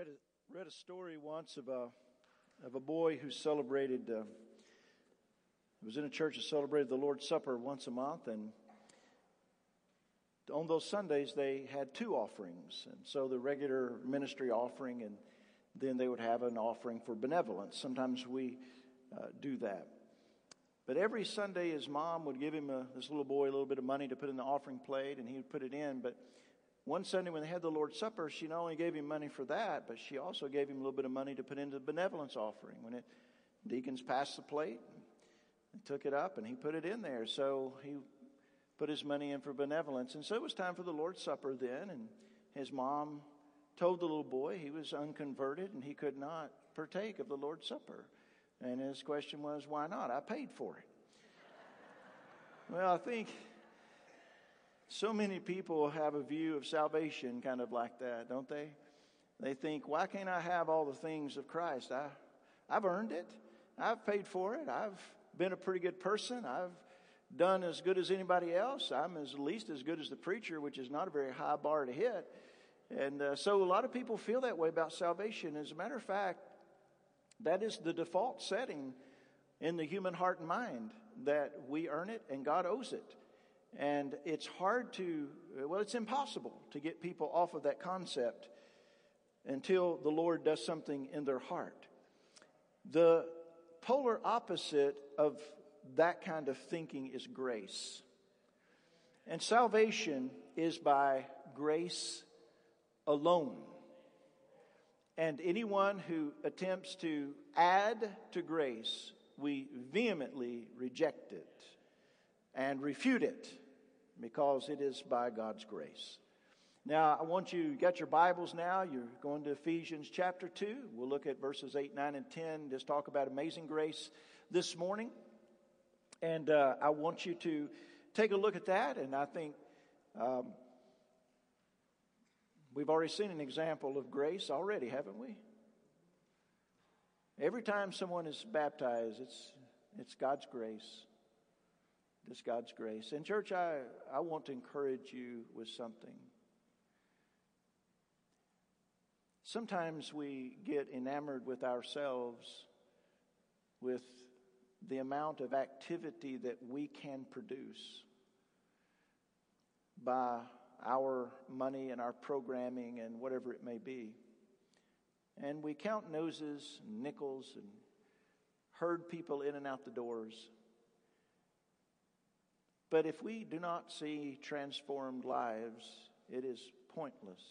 read a, read a story once of a, of a boy who celebrated, uh, was in a church that celebrated the Lord's Supper once a month, and on those Sundays they had two offerings. And so the regular ministry offering, and then they would have an offering for benevolence. Sometimes we uh, do that. But every Sunday, his mom would give him, a, this little boy, a little bit of money to put in the offering plate, and he would put it in. But one Sunday when they had the Lord's Supper, she not only gave him money for that, but she also gave him a little bit of money to put into the benevolence offering. When it, deacons passed the plate, they took it up and he put it in there. So he put his money in for benevolence. And so it was time for the Lord's Supper then, and his mom told the little boy he was unconverted and he could not partake of the Lord's Supper. And his question was, why not? I paid for it. well, I think so many people have a view of salvation kind of like that, don't they? They think, why can't I have all the things of Christ? I, I've earned it. I've paid for it. I've been a pretty good person. I've done as good as anybody else. I'm as least as good as the preacher, which is not a very high bar to hit. And uh, so a lot of people feel that way about salvation. As a matter of fact, that is the default setting in the human heart and mind that we earn it and God owes it. And it's hard to, well, it's impossible to get people off of that concept until the Lord does something in their heart. The polar opposite of that kind of thinking is grace. And salvation is by grace alone. And anyone who attempts to add to grace, we vehemently reject it and refute it because it is by God's grace. Now, I want you, you got your Bibles now. You're going to Ephesians chapter 2. We'll look at verses 8, 9, and 10. Just talk about amazing grace this morning. And uh, I want you to take a look at that. And I think um, we've already seen an example of grace already, haven't we? Every time someone is baptized, it's, it's God's grace. It's God's grace. And, church, I, I want to encourage you with something. Sometimes we get enamored with ourselves, with the amount of activity that we can produce by our money and our programming and whatever it may be. And we count noses and nickels and herd people in and out the doors. But if we do not see transformed lives, it is pointless.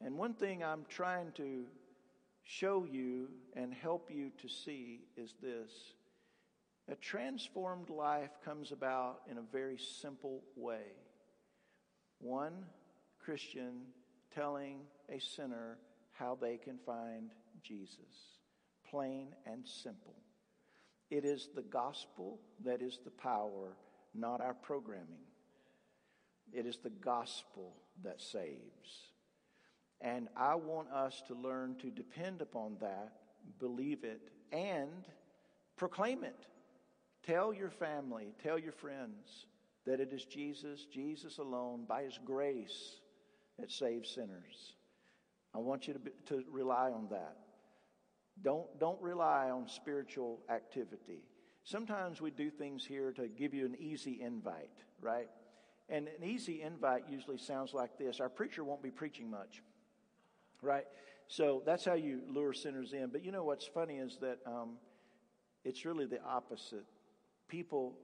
And one thing I'm trying to show you and help you to see is this a transformed life comes about in a very simple way. One Christian telling a sinner how they can find Jesus. Plain and simple. It is the gospel that is the power, not our programming. It is the gospel that saves. And I want us to learn to depend upon that, believe it, and proclaim it. Tell your family, tell your friends that it is Jesus, Jesus alone, by His grace, that saves sinners. I want you to, be, to rely on that. Don't, don't rely on spiritual activity. Sometimes we do things here to give you an easy invite, right? And an easy invite usually sounds like this Our preacher won't be preaching much, right? So that's how you lure sinners in. But you know what's funny is that um, it's really the opposite. People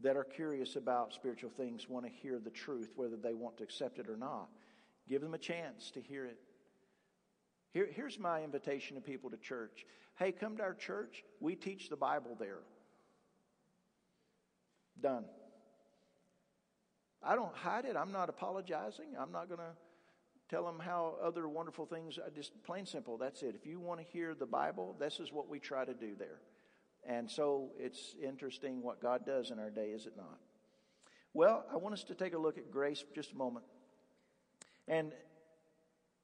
that are curious about spiritual things want to hear the truth, whether they want to accept it or not. Give them a chance to hear it. Here, here's my invitation to people to church. Hey, come to our church. We teach the Bible there. Done. I don't hide it. I'm not apologizing. I'm not going to tell them how other wonderful things. I just plain simple. That's it. If you want to hear the Bible, this is what we try to do there. And so it's interesting what God does in our day, is it not? Well, I want us to take a look at grace just a moment. And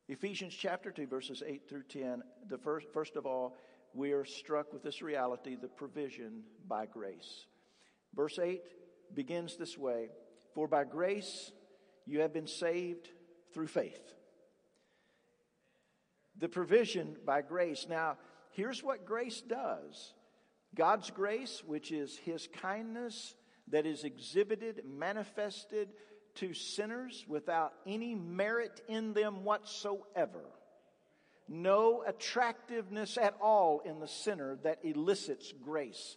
Ephesians chapter 2, verses 8 through 10, the first, first of all, we are struck with this reality the provision by grace. Verse 8 begins this way For by grace you have been saved through faith. The provision by grace. Now, here's what grace does God's grace, which is His kindness that is exhibited, manifested to sinners without any merit in them whatsoever. No attractiveness at all in the sinner that elicits grace.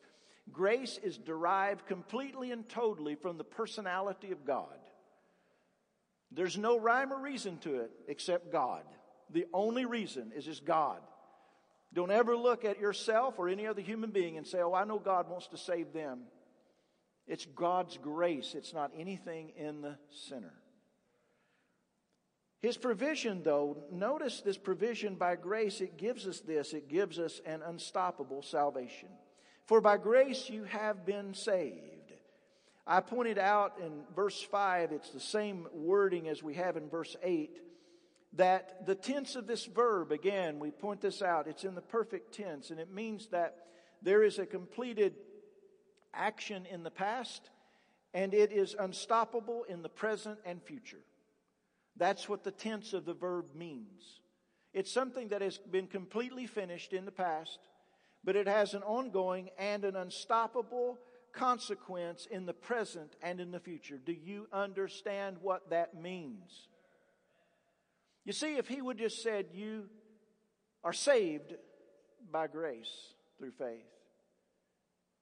Grace is derived completely and totally from the personality of God. There's no rhyme or reason to it except God. The only reason is just God. Don't ever look at yourself or any other human being and say, Oh, I know God wants to save them. It's God's grace, it's not anything in the sinner. His provision, though, notice this provision by grace, it gives us this it gives us an unstoppable salvation. For by grace you have been saved. I pointed out in verse 5, it's the same wording as we have in verse 8, that the tense of this verb, again, we point this out, it's in the perfect tense, and it means that there is a completed action in the past, and it is unstoppable in the present and future. That's what the tense of the verb means. It's something that has been completely finished in the past, but it has an ongoing and an unstoppable consequence in the present and in the future. Do you understand what that means? You see, if he would just said, You are saved by grace through faith,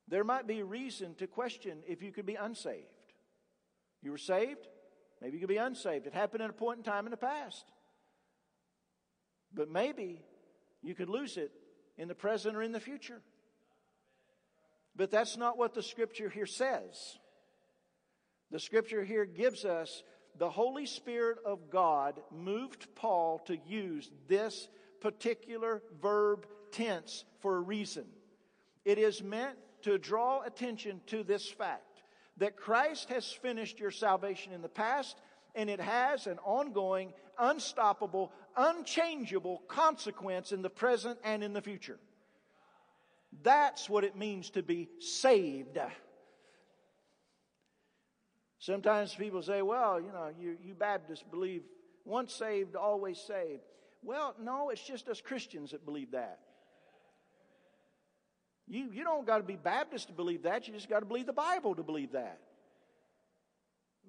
there might be reason to question if you could be unsaved. You were saved, maybe you could be unsaved. It happened at a point in time in the past. But maybe you could lose it in the present or in the future. But that's not what the scripture here says. The scripture here gives us the Holy Spirit of God moved Paul to use this particular verb tense for a reason. It is meant to draw attention to this fact that Christ has finished your salvation in the past and it has an ongoing, unstoppable, unchangeable consequence in the present and in the future. That's what it means to be saved. Sometimes people say, well, you know, you, you Baptists believe once saved, always saved. Well, no, it's just us Christians that believe that. You, you don't got to be Baptist to believe that. You just got to believe the Bible to believe that.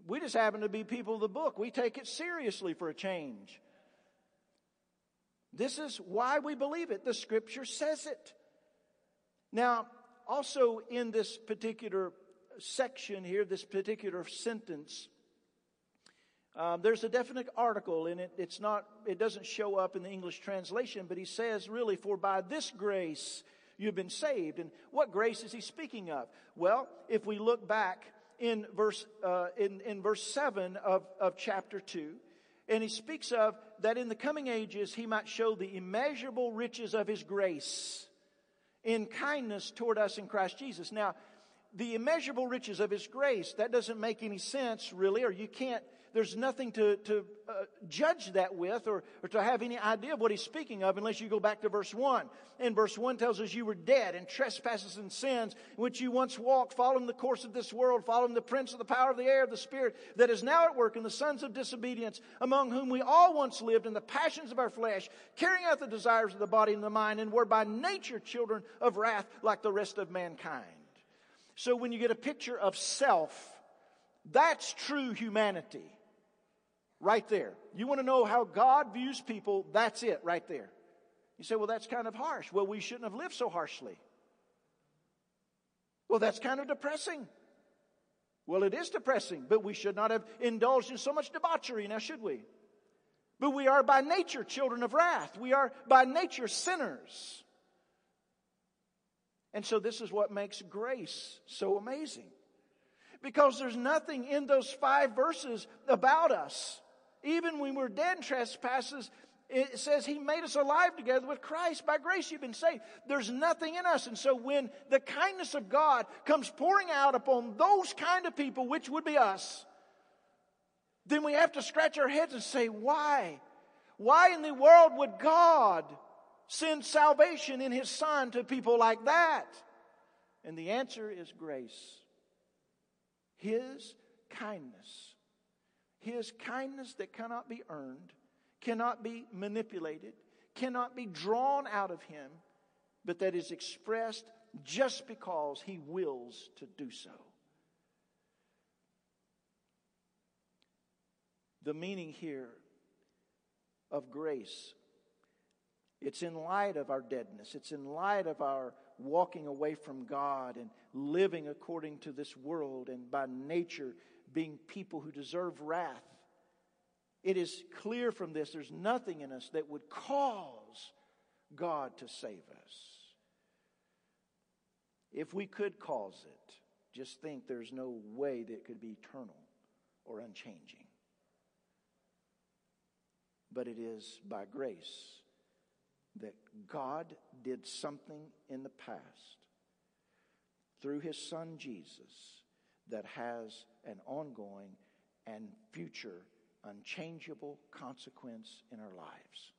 We just happen to be people of the book. We take it seriously for a change. This is why we believe it. The scripture says it. Now, also in this particular section here, this particular sentence, um, there's a definite article in it. It's not, it doesn't show up in the English translation, but he says really, for by this grace you've been saved. And what grace is he speaking of? Well, if we look back in verse, uh, in, in verse 7 of, of chapter 2, and he speaks of that in the coming ages he might show the immeasurable riches of his grace in kindness toward us in Christ Jesus. Now, the immeasurable riches of His grace, that doesn't make any sense really, or you can't, there's nothing to, to uh, judge that with or, or to have any idea of what He's speaking of unless you go back to verse 1. And verse 1 tells us you were dead in trespasses and sins, in which you once walked, following the course of this world, following the prince of the power of the air, the Spirit, that is now at work in the sons of disobedience, among whom we all once lived in the passions of our flesh, carrying out the desires of the body and the mind, and were by nature children of wrath like the rest of mankind. So when you get a picture of self, that's true humanity. Right there. You want to know how God views people? That's it right there. You say, well, that's kind of harsh. Well, we shouldn't have lived so harshly. Well, that's kind of depressing. Well, it is depressing, but we should not have indulged in so much debauchery, now should we? But we are by nature children of wrath. We are by nature sinners. And so, this is what makes grace so amazing. Because there's nothing in those five verses about us. Even when we're dead in trespasses, it says He made us alive together with Christ. By grace you've been saved. There's nothing in us. And so, when the kindness of God comes pouring out upon those kind of people, which would be us, then we have to scratch our heads and say, Why? Why in the world would God send salvation in his son to people like that? And the answer is grace. His kindness. His kindness that cannot be earned, cannot be manipulated, cannot be drawn out of him, but that is expressed just because he wills to do so. The meaning here of grace it's in light of our deadness. It's in light of our walking away from God and living according to this world and by nature being people who deserve wrath. It is clear from this there's nothing in us that would cause God to save us. If we could cause it, just think there's no way that it could be eternal or unchanging. But it is by grace that God did something in the past through his son Jesus that has an ongoing and future unchangeable consequence in our lives.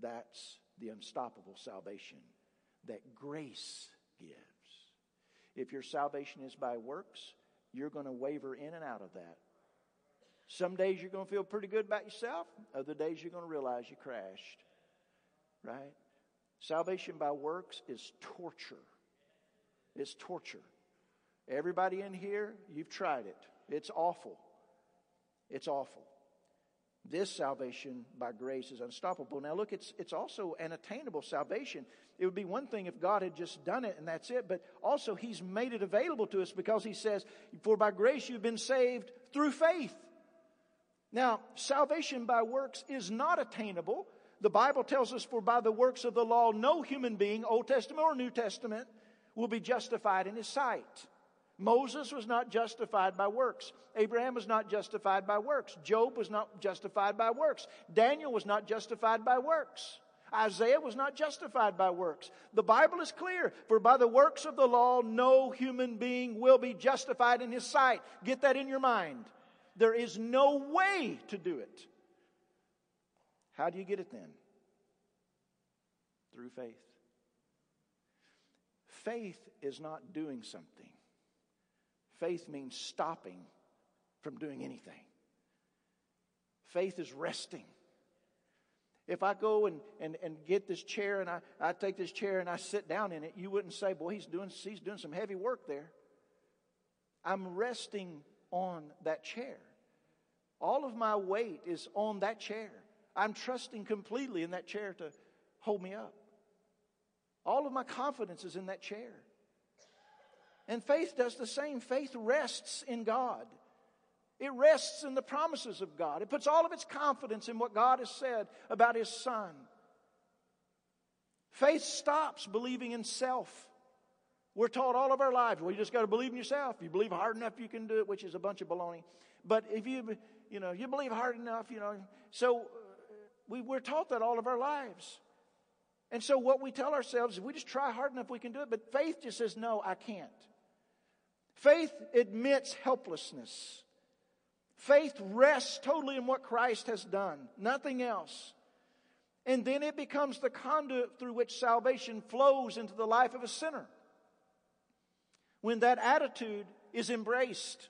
That's the unstoppable salvation that grace gives. If your salvation is by works, you're going to waver in and out of that. Some days you're going to feel pretty good about yourself, other days you're going to realize you crashed. Right? Salvation by works is torture. It's torture. Everybody in here, you've tried it. It's awful. It's awful. This salvation by grace is unstoppable. Now, look, it's, it's also an attainable salvation. It would be one thing if God had just done it and that's it, but also He's made it available to us because He says, For by grace you've been saved through faith. Now, salvation by works is not attainable. The Bible tells us, For by the works of the law, no human being, Old Testament or New Testament, will be justified in His sight. Moses was not justified by works. Abraham was not justified by works. Job was not justified by works. Daniel was not justified by works. Isaiah was not justified by works. The Bible is clear. For by the works of the law, no human being will be justified in his sight. Get that in your mind. There is no way to do it. How do you get it then? Through faith. Faith is not doing something. Faith means stopping from doing anything. Faith is resting. If I go and, and, and get this chair and I, I take this chair and I sit down in it, you wouldn't say, Boy, he's doing, he's doing some heavy work there. I'm resting on that chair. All of my weight is on that chair. I'm trusting completely in that chair to hold me up. All of my confidence is in that chair. And faith does the same. Faith rests in God. It rests in the promises of God. It puts all of its confidence in what God has said about His Son. Faith stops believing in self. We're taught all of our lives, well, you just got to believe in yourself. If You believe hard enough, you can do it, which is a bunch of baloney. But if you, you know, you believe hard enough, you know, so uh, we, we're taught that all of our lives. And so what we tell ourselves is we just try hard enough, we can do it. But faith just says, no, I can't. Faith admits helplessness. Faith rests totally in what Christ has done, nothing else. And then it becomes the conduit through which salvation flows into the life of a sinner. When that attitude is embraced,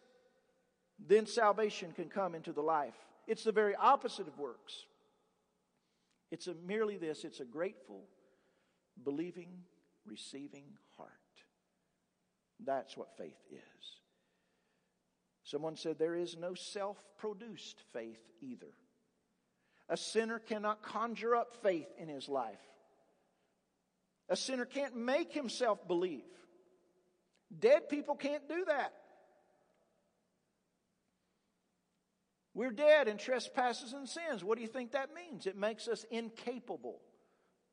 then salvation can come into the life. It's the very opposite of works. It's merely this it's a grateful, believing, receiving. That's what faith is. Someone said there is no self produced faith either. A sinner cannot conjure up faith in his life. A sinner can't make himself believe. Dead people can't do that. We're dead in trespasses and sins. What do you think that means? It makes us incapable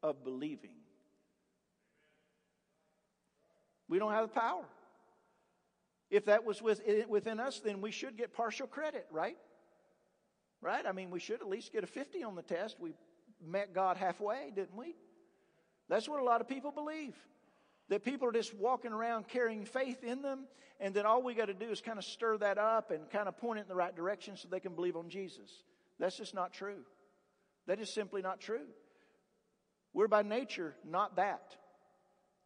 of believing. We don't have the power. If that was eh, within us, then we should get partial credit, right? Right? I mean, we should at least get a 50 on the test. We met God halfway, didn't we? That's what a lot of people believe. That people are just walking around carrying faith in them, and that all we got to do is kind of stir that up and kind of point it in the right direction so they can believe on Jesus. That's just not true. That is simply not true. We're by nature not that.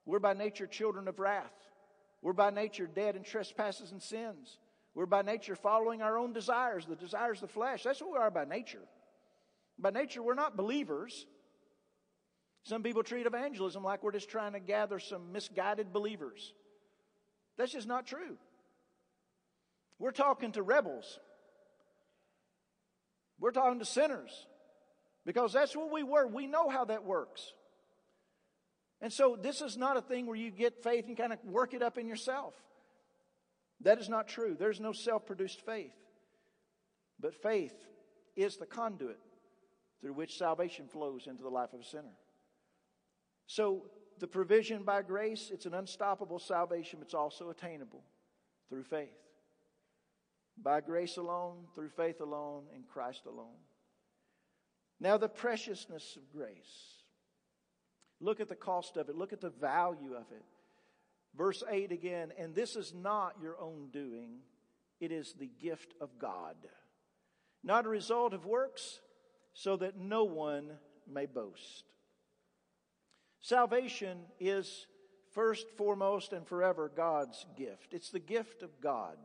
We're by nature children of wrath. We're by nature dead in trespasses and sins. We're by nature following our own desires, the desires of the flesh. That's what we are by nature. By nature, we're not believers. Some people treat evangelism like we're just trying to gather some misguided believers. That's just not true. We're talking to rebels. We're talking to sinners because that's what we were. We know how that works. And so this is not a thing where you get faith and kind of work it up in yourself. That is not true. There's no self produced faith. But faith is the conduit through which salvation flows into the life of a sinner. So the provision by grace, it's an unstoppable salvation, but it's also attainable through faith. By grace alone, through faith alone, in Christ alone. Now, the preciousness of grace. Look at the cost of it, look at the value of it. Verse 8 again, and this is not your own doing, it is the gift of God, not a result of works, so that no one may boast. Salvation is first, foremost, and forever God's gift. It's the gift of God.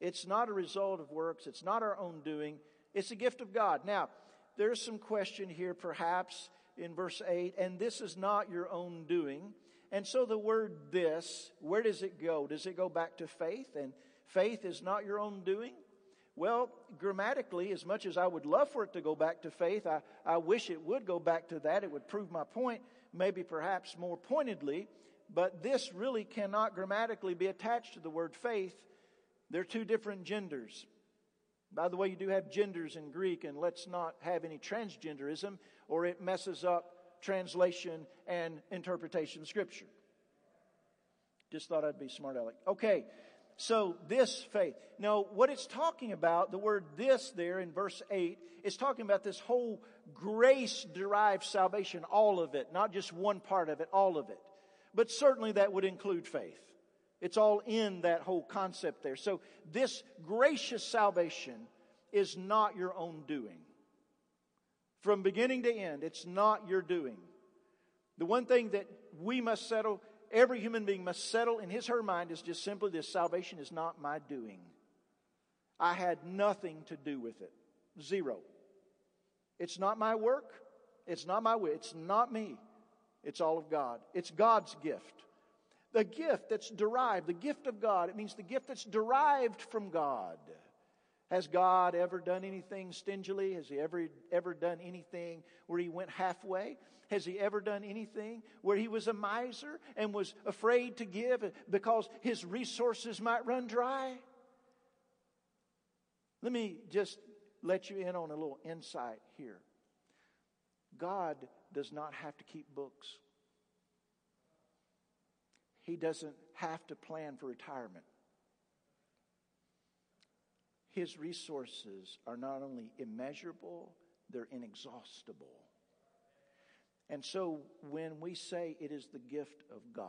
It's not a result of works, it's not our own doing, it's a gift of God. Now, there's some question here, perhaps, in verse 8, and this is not your own doing. And so the word this, where does it go? Does it go back to faith? And faith is not your own doing? Well, grammatically, as much as I would love for it to go back to faith, I, I wish it would go back to that. It would prove my point, maybe perhaps more pointedly. But this really cannot grammatically be attached to the word faith. They're two different genders. By the way, you do have genders in Greek, and let's not have any transgenderism, or it messes up translation and interpretation of Scripture. Just thought I'd be smart aleck. Okay, so this faith. Now, what it's talking about, the word this there in verse 8, is talking about this whole grace derived salvation, all of it, not just one part of it, all of it. But certainly that would include faith. It's all in that whole concept there. So, this gracious salvation is not your own doing. From beginning to end, it's not your doing. The one thing that we must settle, every human being must settle in his or her mind is just simply this salvation is not my doing. I had nothing to do with it. Zero. It's not my work. It's not my way. It's not me. It's all of God. It's God's gift. The gift that's derived, the gift of God, it means the gift that's derived from God. Has God ever done anything stingily? Has He ever, ever done anything where He went halfway? Has He ever done anything where He was a miser and was afraid to give because His resources might run dry? Let me just let you in on a little insight here. God does not have to keep books. He doesn't have to plan for retirement his resources are not only immeasurable, they're inexhaustible. And so when we say it is the gift of God,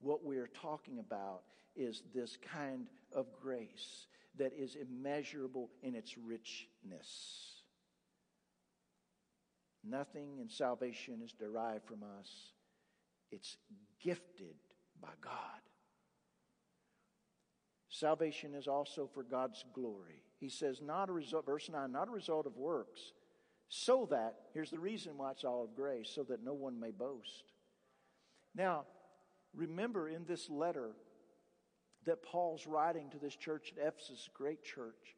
what we are talking about is this kind of grace that is immeasurable in its richness. Nothing in salvation is derived from us, it's gifted by God. Salvation is also for God's glory. He says, not a result, verse 9, not a result of works, so that, here's the reason why it's all of grace, so that no one may boast. Now, remember in this letter that Paul's writing to this church at Ephesus, great church,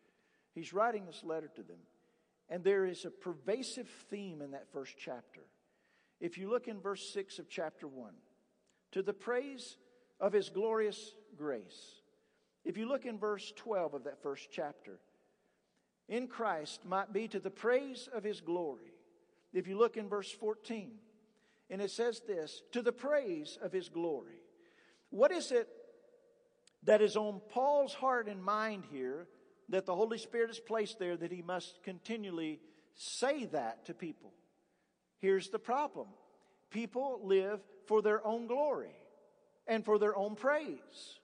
he's writing this letter to them. And there is a pervasive theme in that first chapter. If you look in verse 6 of chapter 1, to the praise of his glorious grace if you look in verse 12 of that first chapter, in Christ might be to the praise of his glory. If you look in verse 14, and it says this, to the praise of his glory. What is it that is on Paul's heart and mind here that the Holy Spirit has placed there that he must continually say that to people? Here's the problem people live for their own glory and for their own praise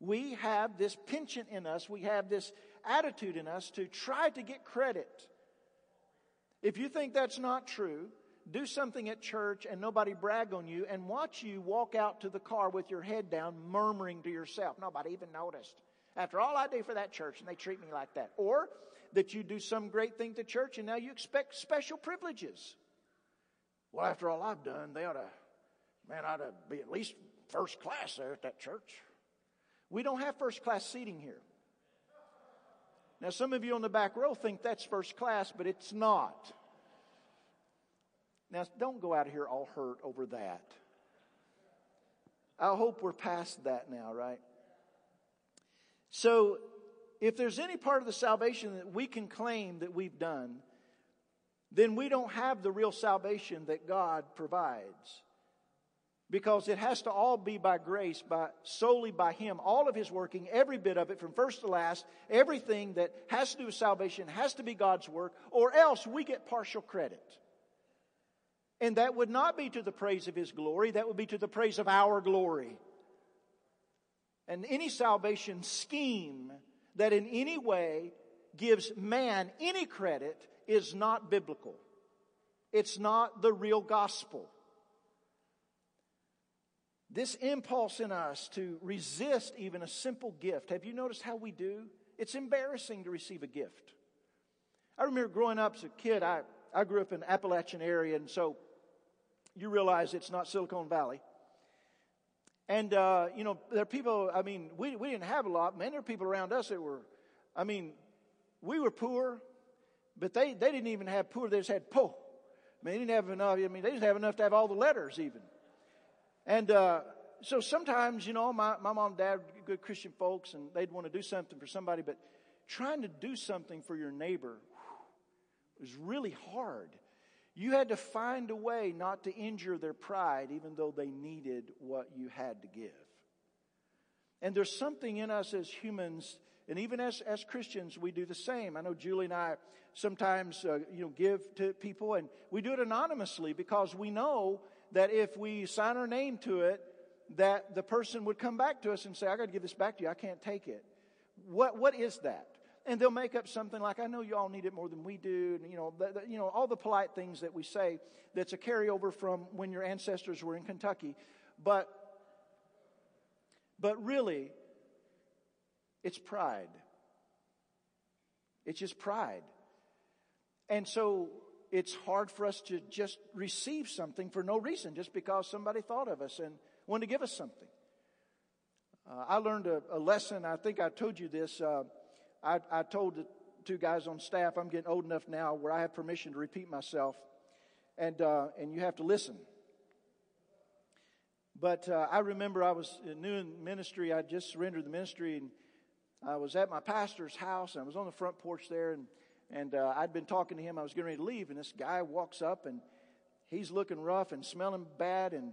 we have this penchant in us, we have this attitude in us to try to get credit. If you think that's not true, do something at church and nobody brag on you and watch you walk out to the car with your head down, murmuring to yourself, nobody even noticed. After all I do for that church and they treat me like that. Or that you do some great thing to church and now you expect special privileges. Well, after all I've done, they ought to, man, I ought to be at least first class there at that church. We don't have first class seating here. Now, some of you on the back row think that's first class, but it's not. Now, don't go out of here all hurt over that. I hope we're past that now, right? So, if there's any part of the salvation that we can claim that we've done, then we don't have the real salvation that God provides. Because it has to all be by grace, by solely by Him. All of His working, every bit of it from first to last, everything that has to do with salvation has to be God's work, or else we get partial credit. And that would not be to the praise of His glory, that would be to the praise of our glory. And any salvation scheme that in any way gives man any credit is not biblical. It's not the real gospel. This impulse in us to resist even a simple gift, have you noticed how we do? It's embarrassing to receive a gift. I remember growing up as a kid, I, I grew up in the Appalachian area, and so you realize it's not Silicon Valley. And, uh, you know, there are people, I mean, we, we didn't have a lot. Man, there are people around us that were, I mean, we were poor, but they, they didn't even have poor, they just had po. I mean, they didn't have enough, I mean, they didn't have enough to have all the letters even. And uh, so sometimes, you know, my, my mom and dad good Christian folks, and they'd want to do something for somebody, but trying to do something for your neighbor was really hard. You had to find a way not to injure their pride, even though they needed what you had to give. And there's something in us as humans, and even as, as Christians, we do the same. I know Julie and I sometimes, uh, you know, give to people, and we do it anonymously because we know that if we sign our name to it, that the person would come back to us and say, I got to give this back to you. I can't take it. What, what is that? and they'll make up something like, "I know you all need it more than we do," and you know, the, the, you know, all the polite things that we say. That's a carryover from when your ancestors were in Kentucky, but but really, it's pride. It's just pride, and so it's hard for us to just receive something for no reason, just because somebody thought of us and wanted to give us something. Uh, I learned a, a, lesson. I think I told you this. Uh, I, I told the two guys on staff, I'm getting old enough now where I have permission to repeat myself, and uh, and you have to listen. But uh, I remember I was new in ministry. I just surrendered the ministry, and I was at my pastor's house. And I was on the front porch there, and and uh, I'd been talking to him. I was getting ready to leave, and this guy walks up, and he's looking rough and smelling bad, and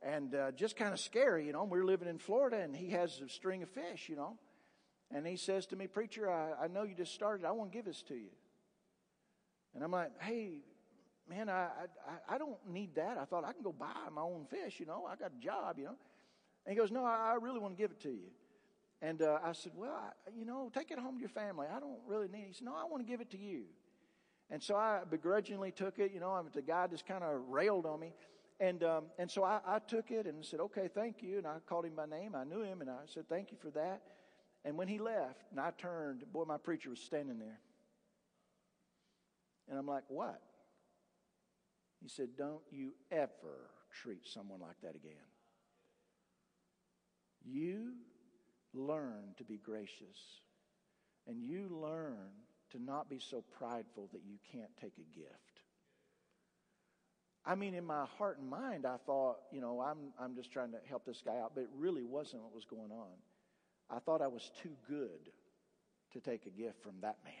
and uh, just kind of scary. You know, we're living in Florida, and he has a string of fish. You know, and he says to me, Preacher, I, I know you just started. I want to give this to you. And I'm like, Hey, man, I, I, I don't need that. I thought I can go buy my own fish, you know. I got a job, you know. And he goes, No, I, I really want to give it to you. And uh, I said, Well, I, you know, take it home to your family. I don't really need it. He said, No, I want to give it to you. And so I begrudgingly took it. You know, the guy just kind of railed on me. And, um, and so I, I took it and said, Okay, thank you. And I called him by name. I knew him and I said, Thank you for that. And when he left, and I turned, boy, my preacher was standing there. And I'm like, what? He said, don't you ever treat someone like that again. You learn to be gracious, and you learn to not be so prideful that you can't take a gift. I mean, in my heart and mind, I thought, you know, I'm, I'm just trying to help this guy out, but it really wasn't what was going on. I thought I was too good to take a gift from that man.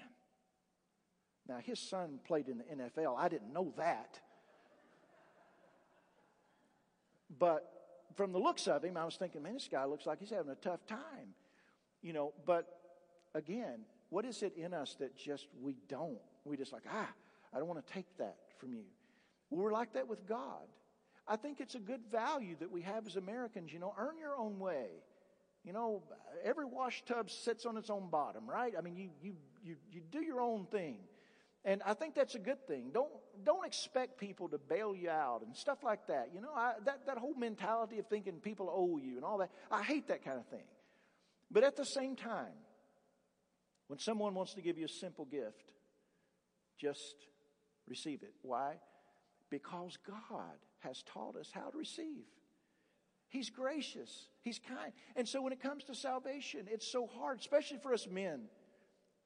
Now, his son played in the NFL. I didn't know that. But from the looks of him, I was thinking, man, this guy looks like he's having a tough time. You know, but again, what is it in us that just we don't? We just like, ah, I don't want to take that from you. We're like that with God. I think it's a good value that we have as Americans, you know, earn your own way. You know, every wash tub sits on its own bottom, right? I mean, you, you, you, you do your own thing. And I think that's a good thing. Don't, don't expect people to bail you out and stuff like that. You know, I, that, that whole mentality of thinking people owe you and all that, I hate that kind of thing. But at the same time, when someone wants to give you a simple gift, just receive it. Why? Because God has taught us how to receive. He's gracious. He's kind. And so when it comes to salvation, it's so hard, especially for us men.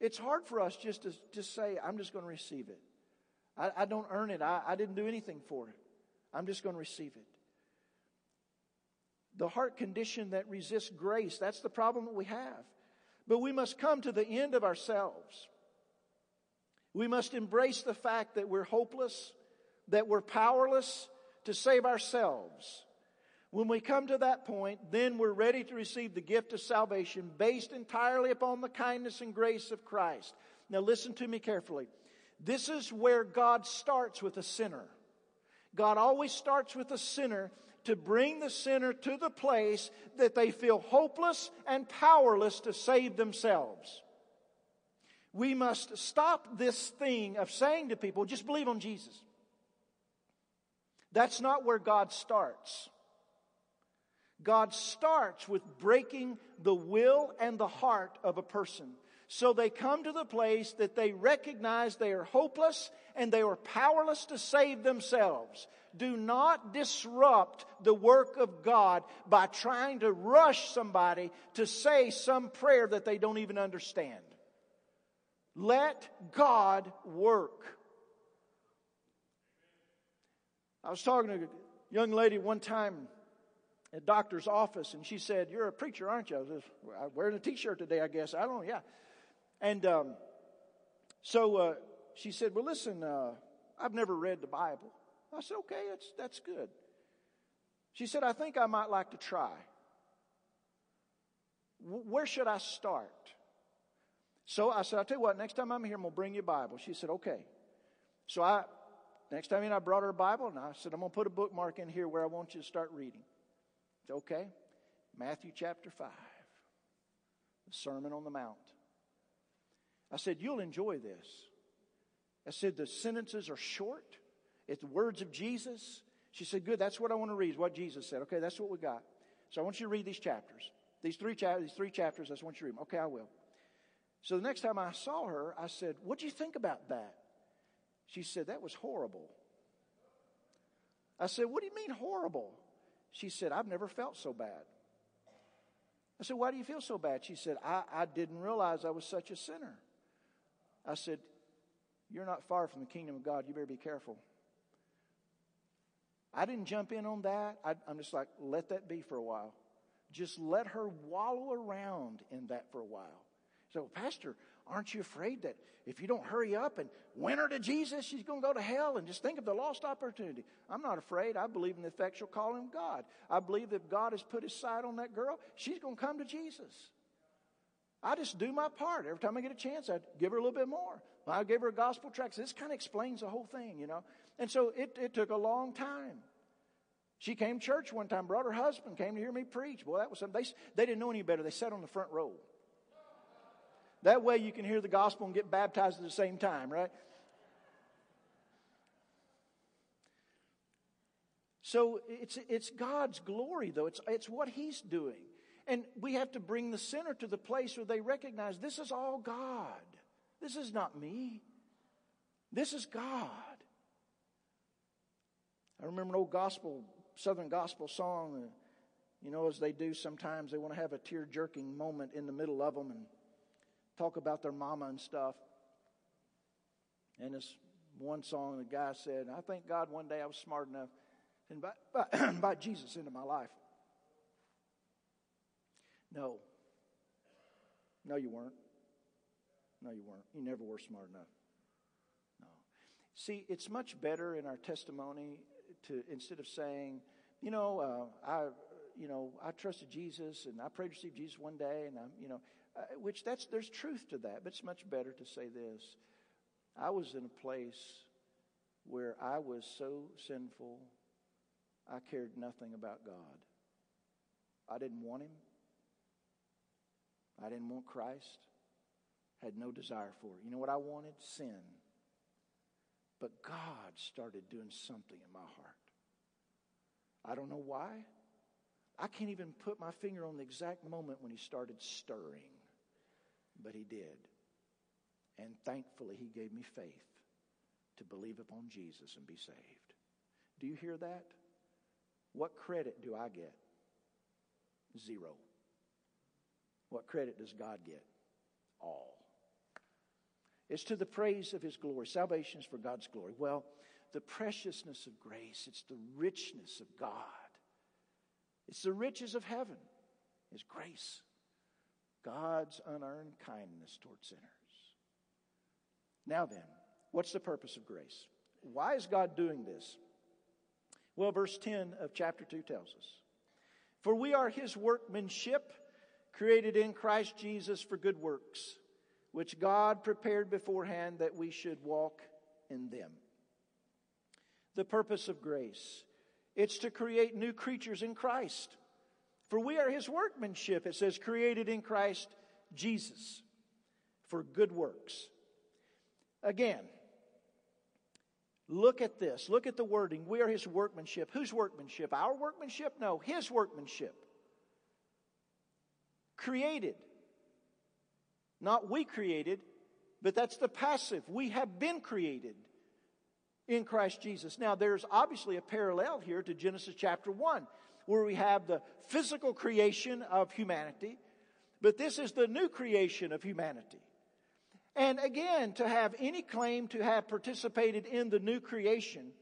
It's hard for us just to just say, I'm just going to receive it. I, I don't earn it. I, I didn't do anything for it. I'm just going to receive it. The heart condition that resists grace, that's the problem that we have. But we must come to the end of ourselves. We must embrace the fact that we're hopeless, that we're powerless to save ourselves. When we come to that point, then we're ready to receive the gift of salvation based entirely upon the kindness and grace of Christ. Now, listen to me carefully. This is where God starts with a sinner. God always starts with a sinner to bring the sinner to the place that they feel hopeless and powerless to save themselves. We must stop this thing of saying to people, just believe on Jesus. That's not where God starts. God starts with breaking the will and the heart of a person. So they come to the place that they recognize they are hopeless and they are powerless to save themselves. Do not disrupt the work of God by trying to rush somebody to say some prayer that they don't even understand. Let God work. I was talking to a young lady one time doctor's office, and she said, You're a preacher, aren't you? I was wearing a t shirt today, I guess. I don't know, yeah. And um, so uh, she said, Well, listen, uh, I've never read the Bible. I said, Okay, that's, that's good. She said, I think I might like to try. W- where should I start? So I said, I'll tell you what, next time I'm here, I'm going to bring you a Bible. She said, okay. So I, next time in, I brought her a Bible and I said, I'm going to put a bookmark in here where I want you to start reading. Said, okay. Matthew chapter 5, the Sermon on the Mount. I said, you'll enjoy this. I said, the sentences are short. It's the words of Jesus. She said, good, that's what I want to read, what Jesus said. Okay, that's what we got. So I want you to read these chapters. These three, cha- these three chapters, I just want you to read them. Okay, I will. So the next time I saw her, I said, What do you think about that? She said, That was horrible. I said, What do you mean horrible? She said, I've never felt so bad. I said, Why do you feel so bad? She said, I, I didn't realize I was such a sinner. I said, You're not far from the kingdom of God. You better be careful. I didn't jump in on that. I, I'm just like, let that be for a while. Just let her wallow around in that for a while. So, Pastor, aren't you afraid that if you don't hurry up and win her to Jesus, she's going to go to hell? And just think of the lost opportunity. I'm not afraid. I believe in the effectual calling of God. I believe that God has put his sight on that girl. She's going to come to Jesus. I just do my part. Every time I get a chance, I give her a little bit more. I gave her a gospel tract. This kind of explains the whole thing, you know. And so it, it took a long time. She came to church one time, brought her husband, came to hear me preach. Boy, that was something. They, they didn't know any better. They sat on the front row. That way you can hear the gospel and get baptized at the same time, right? So it's, it's God's glory, though. It's, it's what He's doing. And we have to bring the sinner to the place where they recognize this is all God. This is not me. This is God. I remember an old gospel, Southern gospel song. You know, as they do sometimes, they want to have a tear jerking moment in the middle of them. And talk about their mama and stuff. And this one song, the guy said, I thank God one day I was smart enough to invite, invite Jesus into my life. No. No, you weren't. No, you weren't. You never were smart enough. No. See, it's much better in our testimony to, instead of saying, you know, uh, I, you know, I trusted Jesus and I prayed to receive Jesus one day and I'm, you know, uh, which that's there's truth to that, but it's much better to say this. I was in a place where I was so sinful, I cared nothing about God. I didn't want Him. I didn't want Christ. Had no desire for it. You know what I wanted? Sin. But God started doing something in my heart. I don't know why. I can't even put my finger on the exact moment when He started stirring but he did. And thankfully, he gave me faith to believe upon Jesus and be saved. Do you hear that? What credit do I get? Zero. What credit does God get? All. It's to the praise of His glory. Salvation is for God's glory. Well, the preciousness of grace, it's the richness of God. It's the riches of heaven, is grace. God's unearned kindness toward sinners. Now then, what's the purpose of grace? Why is God doing this? Well, verse 10 of chapter 2 tells us For we are his workmanship, created in Christ Jesus for good works, which God prepared beforehand that we should walk in them. The purpose of grace it's to create new creatures in Christ. For we are his workmanship, it says, created in Christ Jesus for good works. Again, Look at this. Look at the wording. We are his workmanship. Whose workmanship? Our workmanship? No, his workmanship. Created. Not we created, but that's the passive. We have been created in Christ Jesus. Now, there's obviously a parallel here to Genesis chapter 1, where we have the physical creation of humanity, but this is the new creation of humanity. And again, to have any claim to have participated in the new creation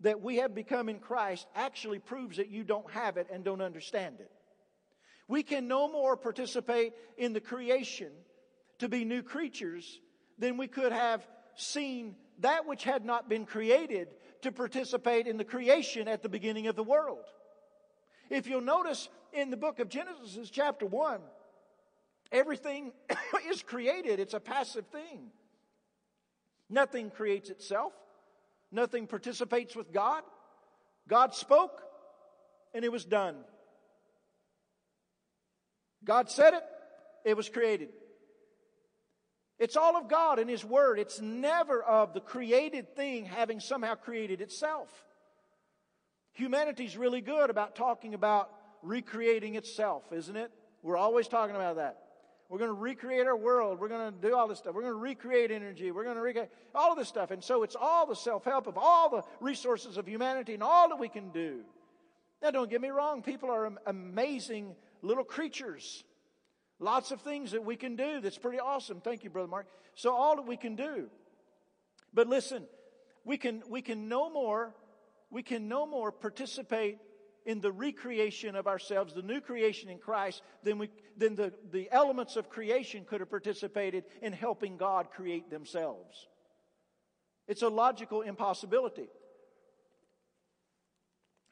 that we have become in Christ actually proves that you don't have it and don't understand it. We can no more participate in the creation to be new creatures than we could have seen that which had not been created to participate in the creation at the beginning of the world. If you'll notice in the book of Genesis, chapter 1, Everything is created, it's a passive thing. Nothing creates itself, nothing participates with God. God spoke, and it was done. God said it, it was created. It's all of God and His Word. It's never of the created thing having somehow created itself. Humanity's really good about talking about recreating itself, isn't it? We're always talking about that. We're going to recreate our world. We're going to do all this stuff. We're going to recreate energy. We're going to recreate all of this stuff. And so it's all the self help of all the resources of humanity and all that we can do. Now, don't get me wrong. People are amazing little creatures. Lots of things that we can do that's pretty awesome. Thank you, Brother Mark. So, all that we can do. But listen, we can, we can no more, we can no more participate in the recreation of ourselves, the new creation in Christ, than, we, then the, the elements of creation could have participated in helping God create themselves. It's a logical impossibility.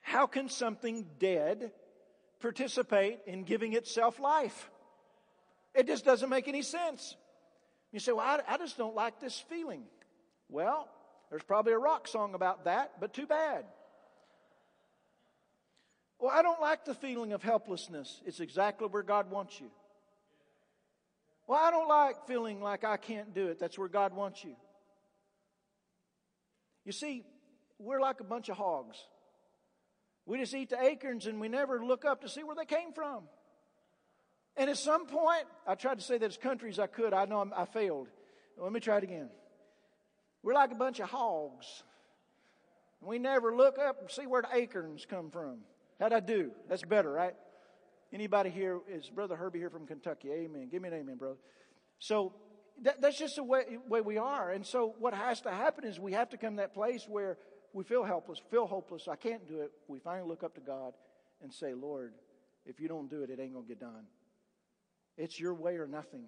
How can something dead participate in giving itself life? It just doesn't make any sense. You say, well, I, I just don't like this feeling. Well, there's probably a rock song about that, but too bad. Well, I don't like the feeling of helplessness. It's exactly where God wants you. Well, I don't like feeling like I can't do it. That's where God wants you. You see, we're like a bunch of hogs. We just eat the acorns and we never look up to see where they came from. And at some point, I tried to say that as country as I could. I know I failed. Let me try it again. We're like a bunch of hogs. We never look up and see where the acorns come from. How'd I do? That's better, right? Anybody here is Brother Herbie here from Kentucky? Amen. Give me an amen, brother. So that, that's just the way, way we are. And so what has to happen is we have to come to that place where we feel helpless, feel hopeless. I can't do it. We finally look up to God and say, Lord, if you don't do it, it ain't going to get done. It's your way or nothing.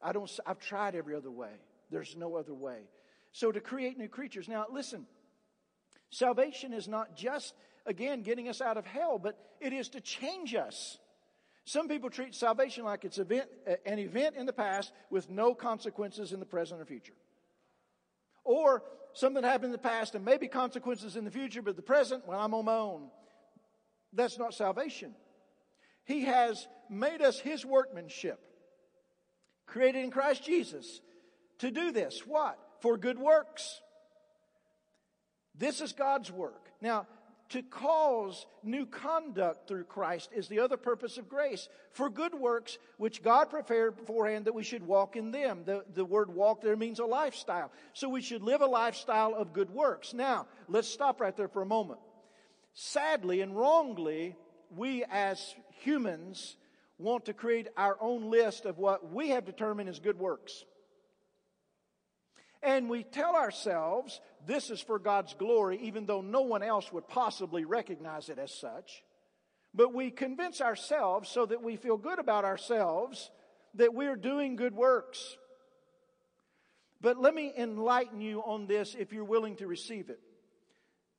I don't, I've tried every other way. There's no other way. So to create new creatures. Now, listen, salvation is not just again, getting us out of hell, but it is to change us. Some people treat salvation like it's event, uh, an event in the past with no consequences in the present or future. Or something happened in the past and maybe consequences in the future, but the present, well, I'm on my own. That's not salvation. He has made us His workmanship, created in Christ Jesus to do this. What? For good works. This is God's work. Now, to cause new conduct through Christ is the other purpose of grace. For good works, which God prepared beforehand that we should walk in them. The, the word walk there means a lifestyle. So we should live a lifestyle of good works. Now, let's stop right there for a moment. Sadly and wrongly, we as humans want to create our own list of what we have determined as good works. And we tell ourselves this is for God's glory, even though no one else would possibly recognize it as such. But we convince ourselves so that we feel good about ourselves that we're doing good works. But let me enlighten you on this if you're willing to receive it.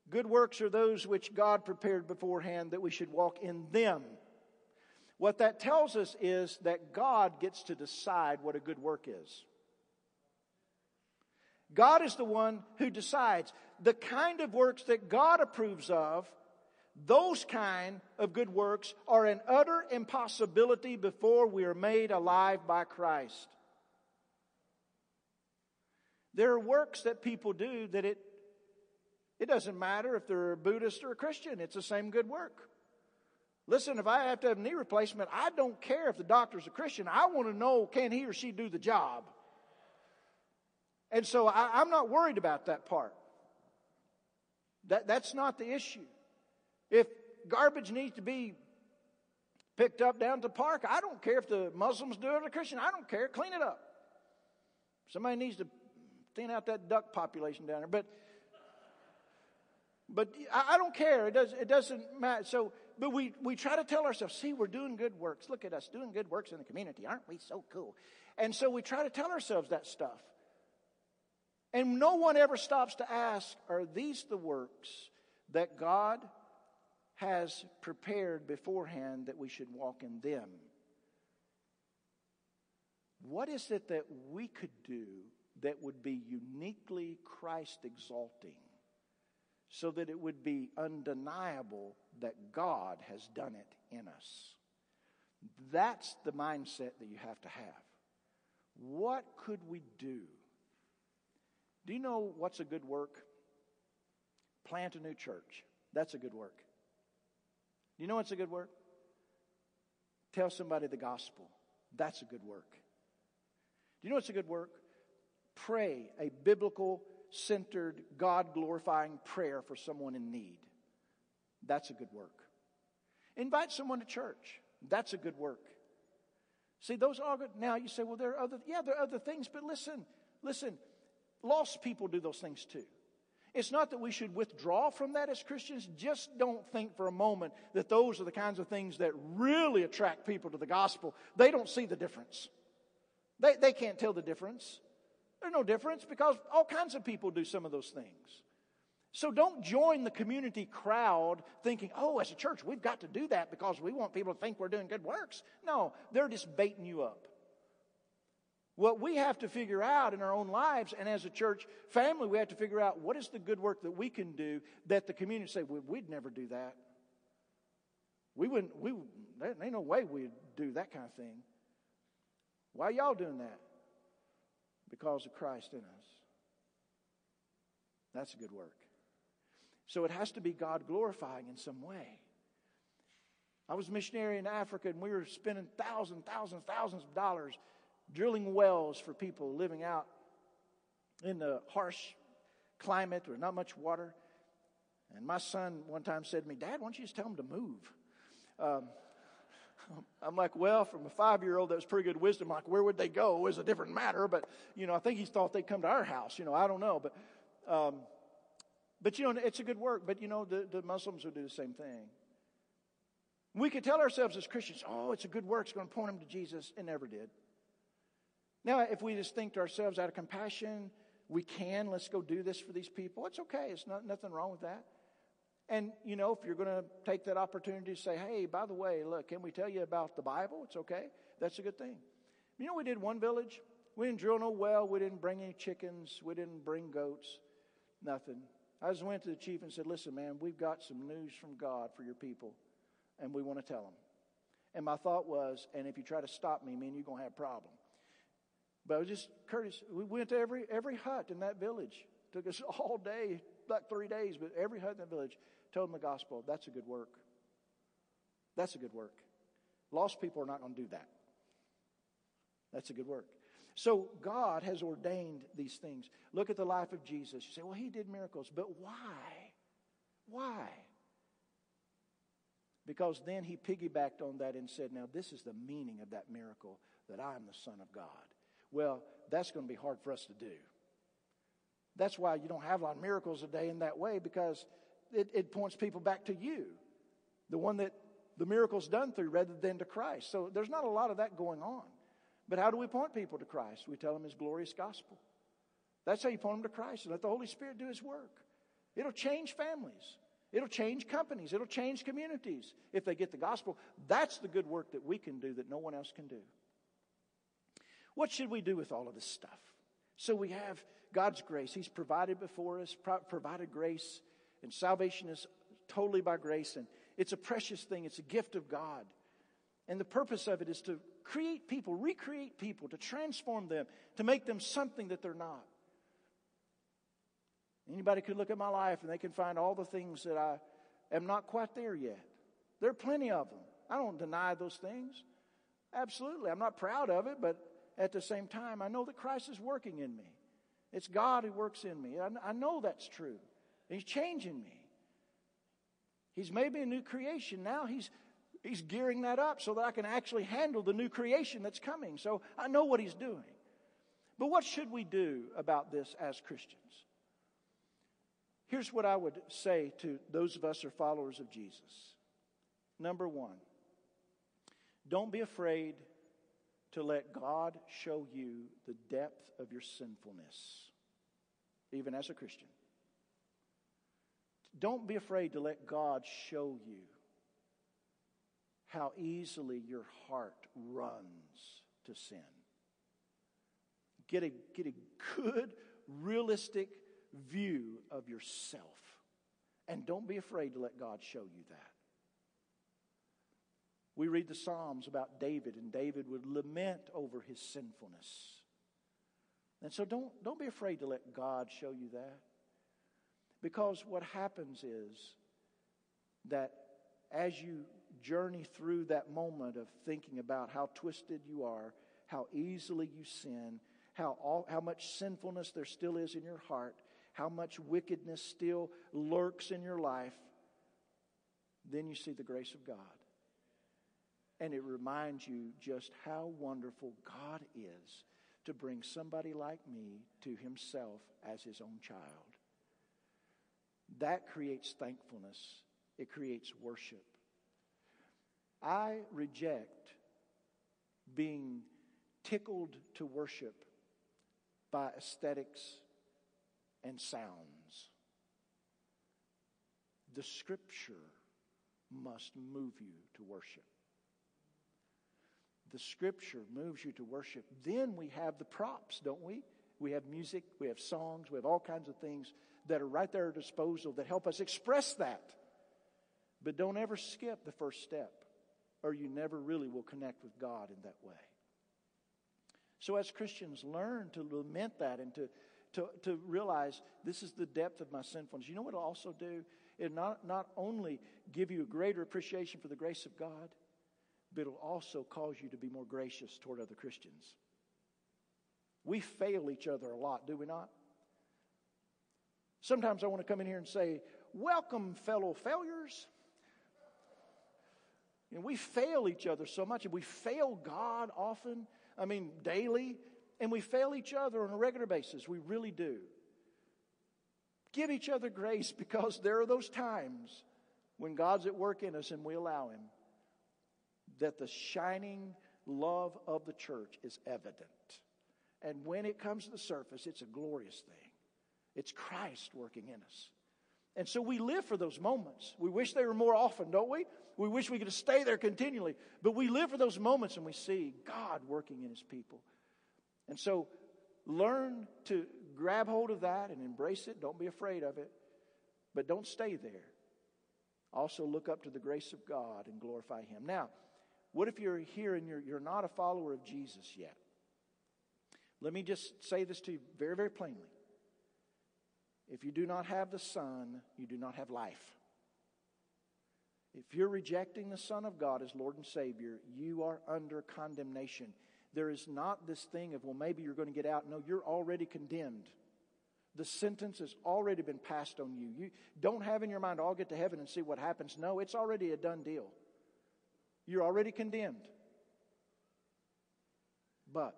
Good works are those which God prepared beforehand that we should walk in them. What that tells us is that God gets to decide what a good work is. God is the one who decides the kind of works that God approves of. Those kind of good works are an utter impossibility before we are made alive by Christ. There are works that people do that it, it doesn't matter if they're a Buddhist or a Christian, it's the same good work. Listen, if I have to have knee replacement, I don't care if the doctor's a Christian. I want to know can he or she do the job? And so I, am not worried about that part. That, that's not the issue. If garbage needs to be picked up down to park, I don't care if the Muslims do it or the Christian. I don't care. Clean it up. Somebody needs to thin out that duck population down there. But but I, I don't care. It, does, it doesn't matter. So, but we, we try to tell ourselves, see, we're doing good works. Look at us doing good works in the community. Aren't we so cool? And so we try to tell ourselves that stuff. And no one ever stops to ask, are these the works that God has prepared beforehand that we should walk in them? What is it that we could do that would be uniquely Christ exalting so that it would be undeniable that God has done it in us? That's the mindset that you have to have. What could we do? Do you know what's a good work? Plant a new church. That's a good work. Do you know what's a good work? Tell somebody the gospel. That's a good work. Do you know what's a good work? Pray a biblical centered, God glorifying prayer for someone in need. That's a good work. Invite someone to church. That's a good work. See, those are good. Now you say, well, there are other, yeah, there are other things, but listen, listen, Lost people do those things too. It's not that we should withdraw from that as Christians. Just don't think for a moment that those are the kinds of things that really attract people to the gospel. They don't see the difference. They, they can't tell the difference. There's no difference because all kinds of people do some of those things. So don't join the community crowd thinking, oh, as a church, we've got to do that because we want people to think we're doing good works. No, they're just baiting you up. What we have to figure out in our own lives and as a church family, we have to figure out what is the good work that we can do that the community say, well, we'd never do that. We wouldn't, we, there ain't no way we'd do that kind of thing. Why are y'all doing that? Because of Christ in us. That's a good work. So it has to be God glorifying in some way. I was a missionary in Africa and we were spending thousands, thousands, thousands of dollars drilling wells for people living out in the harsh climate or not much water. And my son one time said to me, Dad, why don't you just tell them to move? Um, I'm like, well, from a five year old, that was pretty good wisdom. Like, where would they go is a different matter. But, you know, I think he thought they'd come to our house. You know, I don't know. But, um, but you know, it's a good work. But, you know, the, the Muslims would do the same thing. We could tell ourselves as Christians, oh, it's a good work. It's going to point them to Jesus. It never did. Now, if we just think to ourselves out of compassion, we can, let's go do this for these people, it's okay. It's not, nothing wrong with that. And, you know, if you're going to take that opportunity to say, hey, by the way, look, can we tell you about the Bible? It's okay. That's a good thing. You know, we did one village. We didn't drill no well. We didn't bring any chickens. We didn't bring goats. Nothing. I just went to the chief and said, listen, man, we've got some news from God for your people, and we want to tell them. And my thought was, and if you try to stop me, man, you're going to have a problem. But I was just courteous. We went to every every hut in that village. It took us all day like three days, but every hut in the village told them the gospel. That's a good work. That's a good work. Lost people are not going to do that. That's a good work. So God has ordained these things. Look at the life of Jesus. You say, well, he did miracles, but why? Why? Because then he piggybacked on that and said, now this is the meaning of that miracle that I'm the Son of God. Well, that's going to be hard for us to do. That's why you don't have a lot of miracles a day in that way because it, it points people back to you, the one that the miracle's done through rather than to Christ. So there's not a lot of that going on. But how do we point people to Christ? We tell them His glorious gospel. That's how you point them to Christ and let the Holy Spirit do His work. It'll change families. It'll change companies. It'll change communities if they get the gospel. That's the good work that we can do that no one else can do. What should we do with all of this stuff? So we have God's grace. He's provided before us, provided grace, and salvation is totally by grace, and it's a precious thing. It's a gift of God. And the purpose of it is to create people, recreate people, to transform them, to make them something that they're not. Anybody could look at my life and they can find all the things that I am not quite there yet. There are plenty of them. I don't deny those things. Absolutely. I'm not proud of it, but at the same time, I know that Christ is working in me. It's God who works in me. I, I know that's true. He's changing me. He's made me a new creation. Now he's He's gearing that up so that I can actually handle the new creation that's coming. So I know what He's doing. But what should we do about this as Christians? Here's what I would say to those of us who are followers of Jesus. Number one, don't be afraid to let God show you the depth of your sinfulness, even as a Christian. Don't be afraid to let God show you how easily your heart runs to sin. Get a, get a good, realistic view of yourself. And don't be afraid to let God show you that. We read the Psalms about David, and David would lament over his sinfulness. And so don't, don't be afraid to let God show you that. Because what happens is that as you journey through that moment of thinking about how twisted you are, how easily you sin, how, all, how much sinfulness there still is in your heart, how much wickedness still lurks in your life, then you see the grace of God. And it reminds you just how wonderful God is to bring somebody like me to himself as his own child. That creates thankfulness, it creates worship. I reject being tickled to worship by aesthetics and sounds. The scripture must move you to worship. The scripture moves you to worship. Then we have the props, don't we? We have music, we have songs, we have all kinds of things that are right there at our disposal that help us express that. But don't ever skip the first step or you never really will connect with God in that way. So, as Christians, learn to lament that and to, to, to realize this is the depth of my sinfulness. You know what it'll also do? It'll not, not only give you a greater appreciation for the grace of God, but it'll also cause you to be more gracious toward other Christians. We fail each other a lot, do we not? Sometimes I want to come in here and say, Welcome, fellow failures. Know, we fail each other so much, and we fail God often, I mean, daily, and we fail each other on a regular basis. We really do. Give each other grace because there are those times when God's at work in us and we allow Him that the shining love of the church is evident. And when it comes to the surface, it's a glorious thing. It's Christ working in us. And so we live for those moments. We wish they were more often, don't we? We wish we could stay there continually. But we live for those moments and we see God working in His people. And so learn to grab hold of that and embrace it. Don't be afraid of it. But don't stay there. Also, look up to the grace of God and glorify Him. Now, what if you're here and you're, you're not a follower of Jesus yet? Let me just say this to you very, very plainly. If you do not have the Son, you do not have life. If you're rejecting the Son of God as Lord and Savior, you are under condemnation. There is not this thing of, well, maybe you're going to get out. No, you're already condemned. The sentence has already been passed on you. You don't have in your mind, I'll get to heaven and see what happens. No, it's already a done deal. You're already condemned. But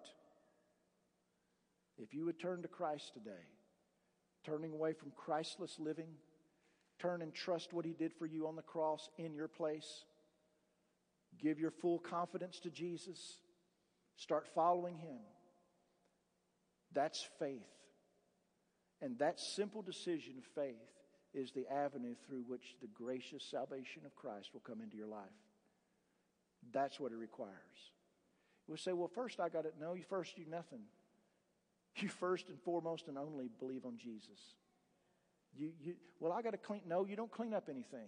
if you would turn to Christ today, turning away from Christless living, turn and trust what He did for you on the cross in your place, give your full confidence to Jesus, start following Him. That's faith. And that simple decision of faith is the avenue through which the gracious salvation of Christ will come into your life. That's what it requires. We'll say, well, first I got to No, you first, do nothing. You first and foremost and only believe on Jesus. You, you, well, I got to clean. No, you don't clean up anything.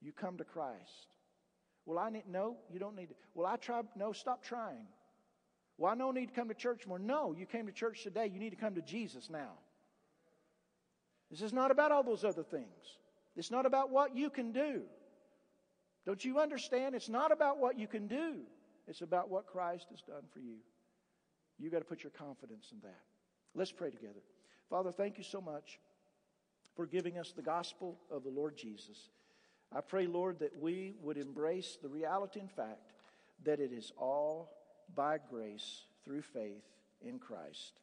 You come to Christ. Well, I need. No, you don't need to. Well, I try. No, stop trying. Well, I need to come to church more. No, you came to church today. You need to come to Jesus now. This is not about all those other things. It's not about what you can do. Don't you understand? It's not about what you can do. It's about what Christ has done for you. You got to put your confidence in that. Let's pray together. Father, thank you so much for giving us the gospel of the Lord Jesus. I pray, Lord, that we would embrace the reality and fact that it is all by grace through faith in Christ.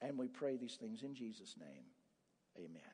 And we pray these things in Jesus' name. Amen.